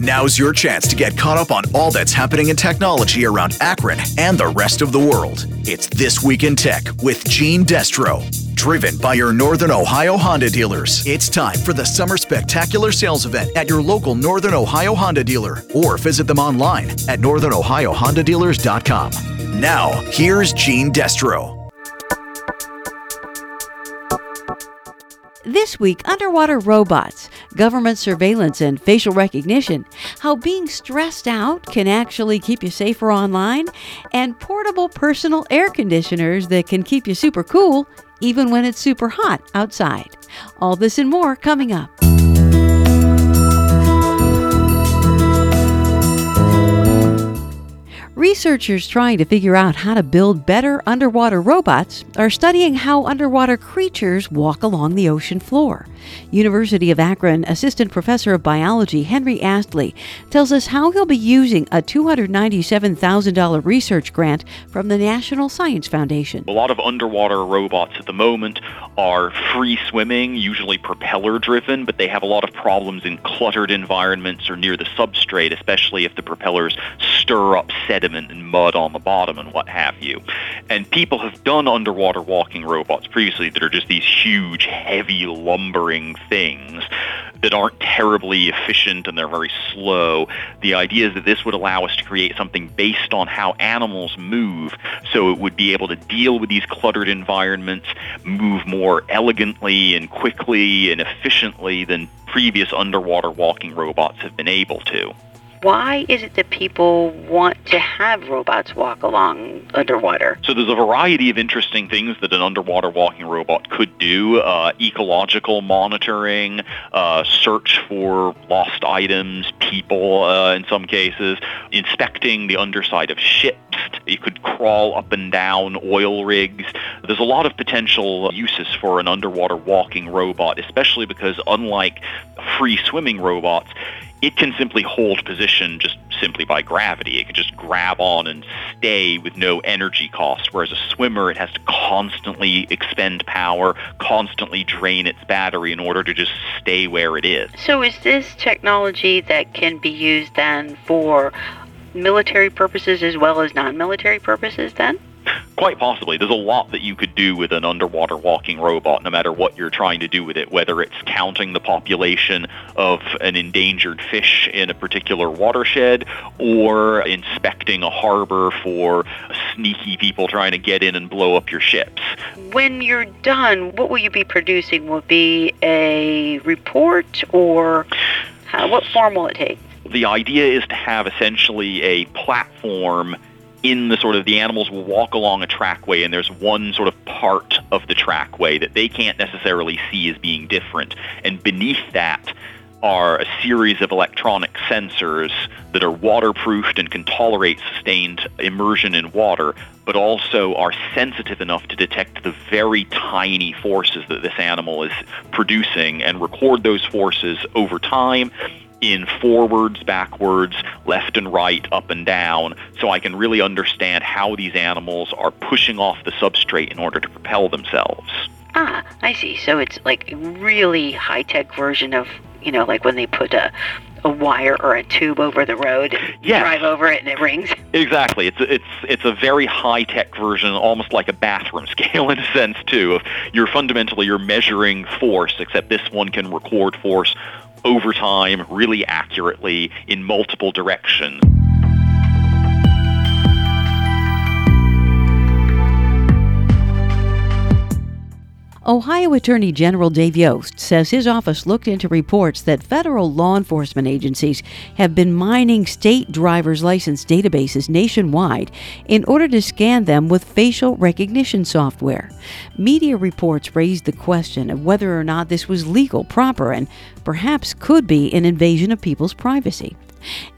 Now's your chance to get caught up on all that's happening in technology around Akron and the rest of the world. It's This Week in Tech with Gene Destro. Driven by your Northern Ohio Honda dealers. It's time for the Summer Spectacular Sales Event at your local Northern Ohio Honda dealer or visit them online at northernohiohondadealers.com. Now, here's Gene Destro. This week, underwater robots, government surveillance, and facial recognition, how being stressed out can actually keep you safer online, and portable personal air conditioners that can keep you super cool even when it's super hot outside. All this and more coming up. Researchers trying to figure out how to build better underwater robots are studying how underwater creatures walk along the ocean floor. University of Akron Assistant Professor of Biology Henry Astley tells us how he'll be using a $297,000 research grant from the National Science Foundation. A lot of underwater robots at the moment are free swimming, usually propeller driven, but they have a lot of problems in cluttered environments or near the substrate, especially if the propellers stir up sediment and mud on the bottom and what have you. And people have done underwater walking robots previously that are just these huge, heavy, lumbering things that aren't terribly efficient and they're very slow. The idea is that this would allow us to create something based on how animals move, so it would be able to deal with these cluttered environments, move more elegantly and quickly and efficiently than previous underwater walking robots have been able to why is it that people want to have robots walk along underwater? So there's a variety of interesting things that an underwater walking robot could do. Uh, ecological monitoring, uh, search for lost items, people uh, in some cases, inspecting the underside of ships. It could crawl up and down oil rigs. There's a lot of potential uses for an underwater walking robot, especially because unlike free swimming robots, it can simply hold position just simply by gravity. It can just grab on and stay with no energy cost. Whereas a swimmer, it has to constantly expend power, constantly drain its battery in order to just stay where it is. So, is this technology that can be used then for military purposes as well as non military purposes then? Quite possibly. There's a lot that you could do with an underwater walking robot, no matter what you're trying to do with it, whether it's counting the population of an endangered fish in a particular watershed or inspecting a harbor for sneaky people trying to get in and blow up your ships. When you're done, what will you be producing? Will it be a report or how, what form will it take? The idea is to have essentially a platform in the sort of the animals will walk along a trackway and there's one sort of part of the trackway that they can't necessarily see as being different. And beneath that are a series of electronic sensors that are waterproofed and can tolerate sustained immersion in water, but also are sensitive enough to detect the very tiny forces that this animal is producing and record those forces over time in forwards, backwards, left and right, up and down, so I can really understand how these animals are pushing off the substrate in order to propel themselves. Ah, I see. So it's like a really high tech version of, you know, like when they put a a wire or a tube over the road, yes. drive over it, and it rings. Exactly. It's it's it's a very high tech version, almost like a bathroom scale in a sense too. Of you're fundamentally you're measuring force, except this one can record force over time really accurately in multiple directions. Ohio Attorney General Dave Yost says his office looked into reports that federal law enforcement agencies have been mining state driver's license databases nationwide in order to scan them with facial recognition software. Media reports raised the question of whether or not this was legal, proper, and perhaps could be an invasion of people's privacy.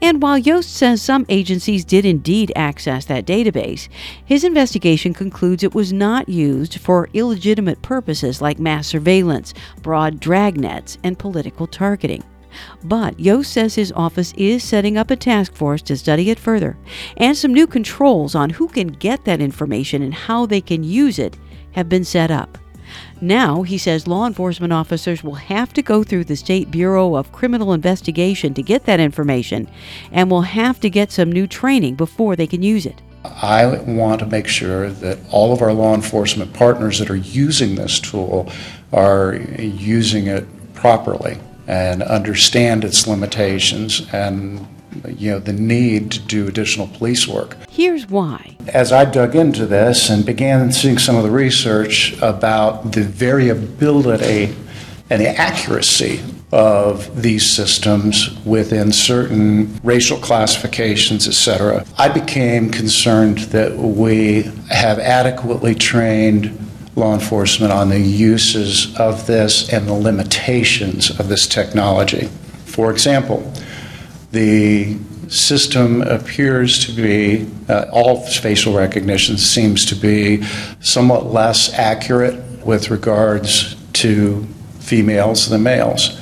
And while Yost says some agencies did indeed access that database, his investigation concludes it was not used for illegitimate purposes like mass surveillance, broad dragnets, and political targeting. But Yost says his office is setting up a task force to study it further, and some new controls on who can get that information and how they can use it have been set up. Now, he says law enforcement officers will have to go through the State Bureau of Criminal Investigation to get that information and will have to get some new training before they can use it. I want to make sure that all of our law enforcement partners that are using this tool are using it properly and understand its limitations and you know the need to do additional police work. Here's why. As I dug into this and began seeing some of the research about the variability and the accuracy of these systems within certain racial classifications, etc., I became concerned that we have adequately trained law enforcement on the uses of this and the limitations of this technology. For example, the system appears to be, uh, all facial recognition seems to be somewhat less accurate with regards to females than males.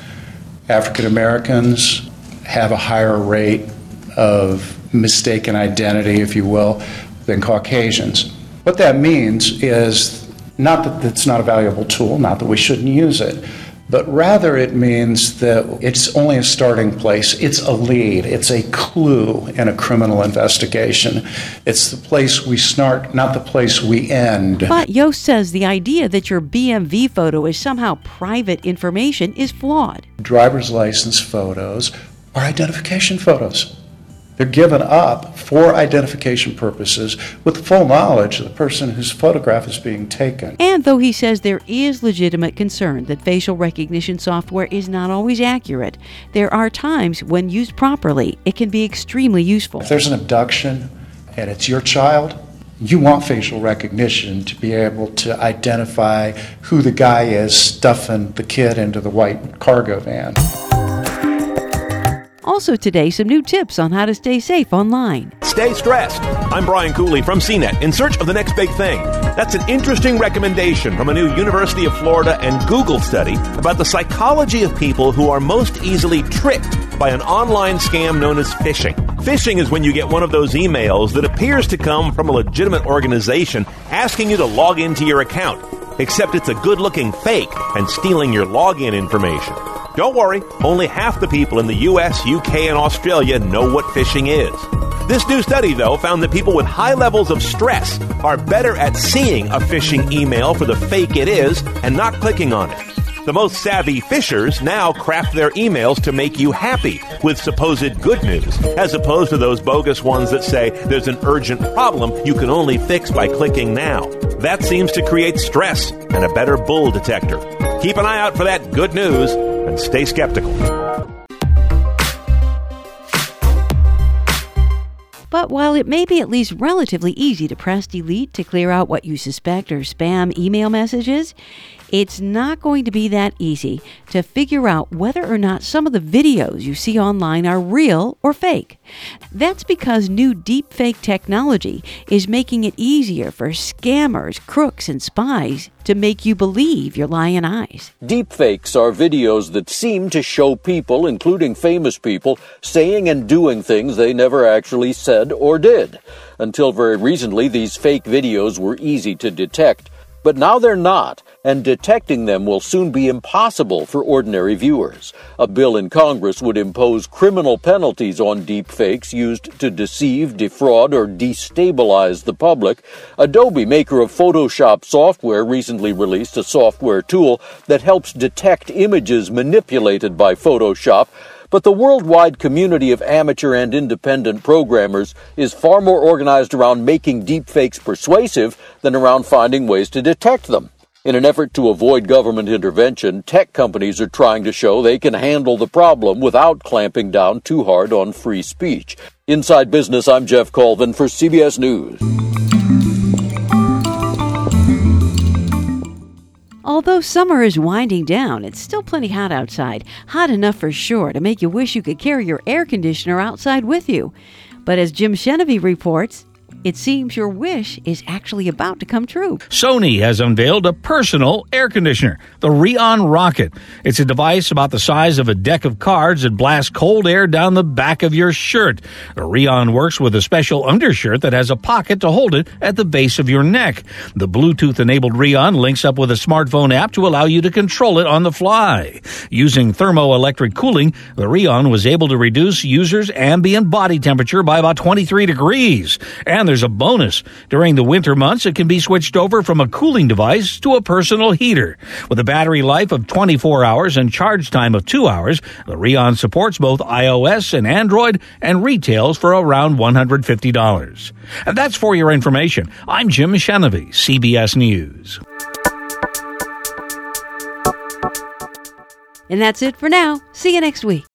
African Americans have a higher rate of mistaken identity, if you will, than Caucasians. What that means is not that it's not a valuable tool, not that we shouldn't use it, but rather it means that it's only a starting place. It's a lead, it's a clue in a criminal investigation. It's the place we start, not the place we end. But Yost says the idea that your BMV photo is somehow private information is flawed. Driver's license photos are identification photos. They're given up for identification purposes with the full knowledge of the person whose photograph is being taken. And though he says there is legitimate concern that facial recognition software is not always accurate, there are times when used properly, it can be extremely useful. If there's an abduction and it's your child, you want facial recognition to be able to identify who the guy is stuffing the kid into the white cargo van. Also, today, some new tips on how to stay safe online. Stay stressed. I'm Brian Cooley from CNET in search of the next big thing. That's an interesting recommendation from a new University of Florida and Google study about the psychology of people who are most easily tricked by an online scam known as phishing. Phishing is when you get one of those emails that appears to come from a legitimate organization asking you to log into your account, except it's a good looking fake and stealing your login information. Don't worry, only half the people in the US, UK, and Australia know what phishing is. This new study, though, found that people with high levels of stress are better at seeing a phishing email for the fake it is and not clicking on it. The most savvy phishers now craft their emails to make you happy with supposed good news, as opposed to those bogus ones that say there's an urgent problem you can only fix by clicking now. That seems to create stress and a better bull detector. Keep an eye out for that good news and stay skeptical. But while it may be at least relatively easy to press delete to clear out what you suspect are spam email messages, it's not going to be that easy to figure out whether or not some of the videos you see online are real or fake. That's because new deepfake technology is making it easier for scammers, crooks, and spies to make you believe your lying eyes. Deepfakes are videos that seem to show people, including famous people, saying and doing things they never actually said or did. Until very recently, these fake videos were easy to detect. But now they're not, and detecting them will soon be impossible for ordinary viewers. A bill in Congress would impose criminal penalties on deepfakes used to deceive, defraud, or destabilize the public. Adobe, maker of Photoshop software, recently released a software tool that helps detect images manipulated by Photoshop but the worldwide community of amateur and independent programmers is far more organized around making deepfakes persuasive than around finding ways to detect them. In an effort to avoid government intervention, tech companies are trying to show they can handle the problem without clamping down too hard on free speech. Inside Business, I'm Geoff Colvin for CBS News. Although summer is winding down, it's still plenty hot outside. Hot enough for sure to make you wish you could carry your air conditioner outside with you. But as Jim Chenevey reports, It seems your wish is actually about to come true. Sony has unveiled a personal air conditioner, the Reon Pocket. It's a device about the size of a deck of cards that blasts cold air down the back of your shirt. The Reon works with a special undershirt that has a pocket to hold it at the base of your neck. The Bluetooth enabled Reon links up with a smartphone app to allow you to control it on the fly. Using thermoelectric cooling, the Reon was able to reduce users' ambient body temperature by about 23 degrees. And there's a bonus. During the winter months, it can be switched over from a cooling device to a personal heater. With a battery life of 24 hours and charge time of 2 hours, the Reon supports both iOS and Android and retails for around $150. And that's for your information. I'm Jim Chenevey, CBS News. And that's it for now. See you next week.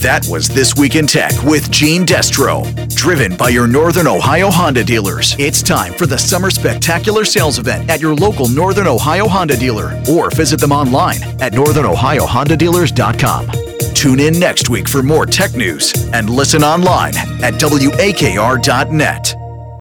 That was This Week in Tech with Gene Destro. Driven by your Northern Ohio Honda dealers. It's time for the Summer Spectacular Sales Event at your local Northern Ohio Honda dealer or visit them online at northernohiohondadealers.com. Tune in next week for more tech news and listen online at WAKR.net.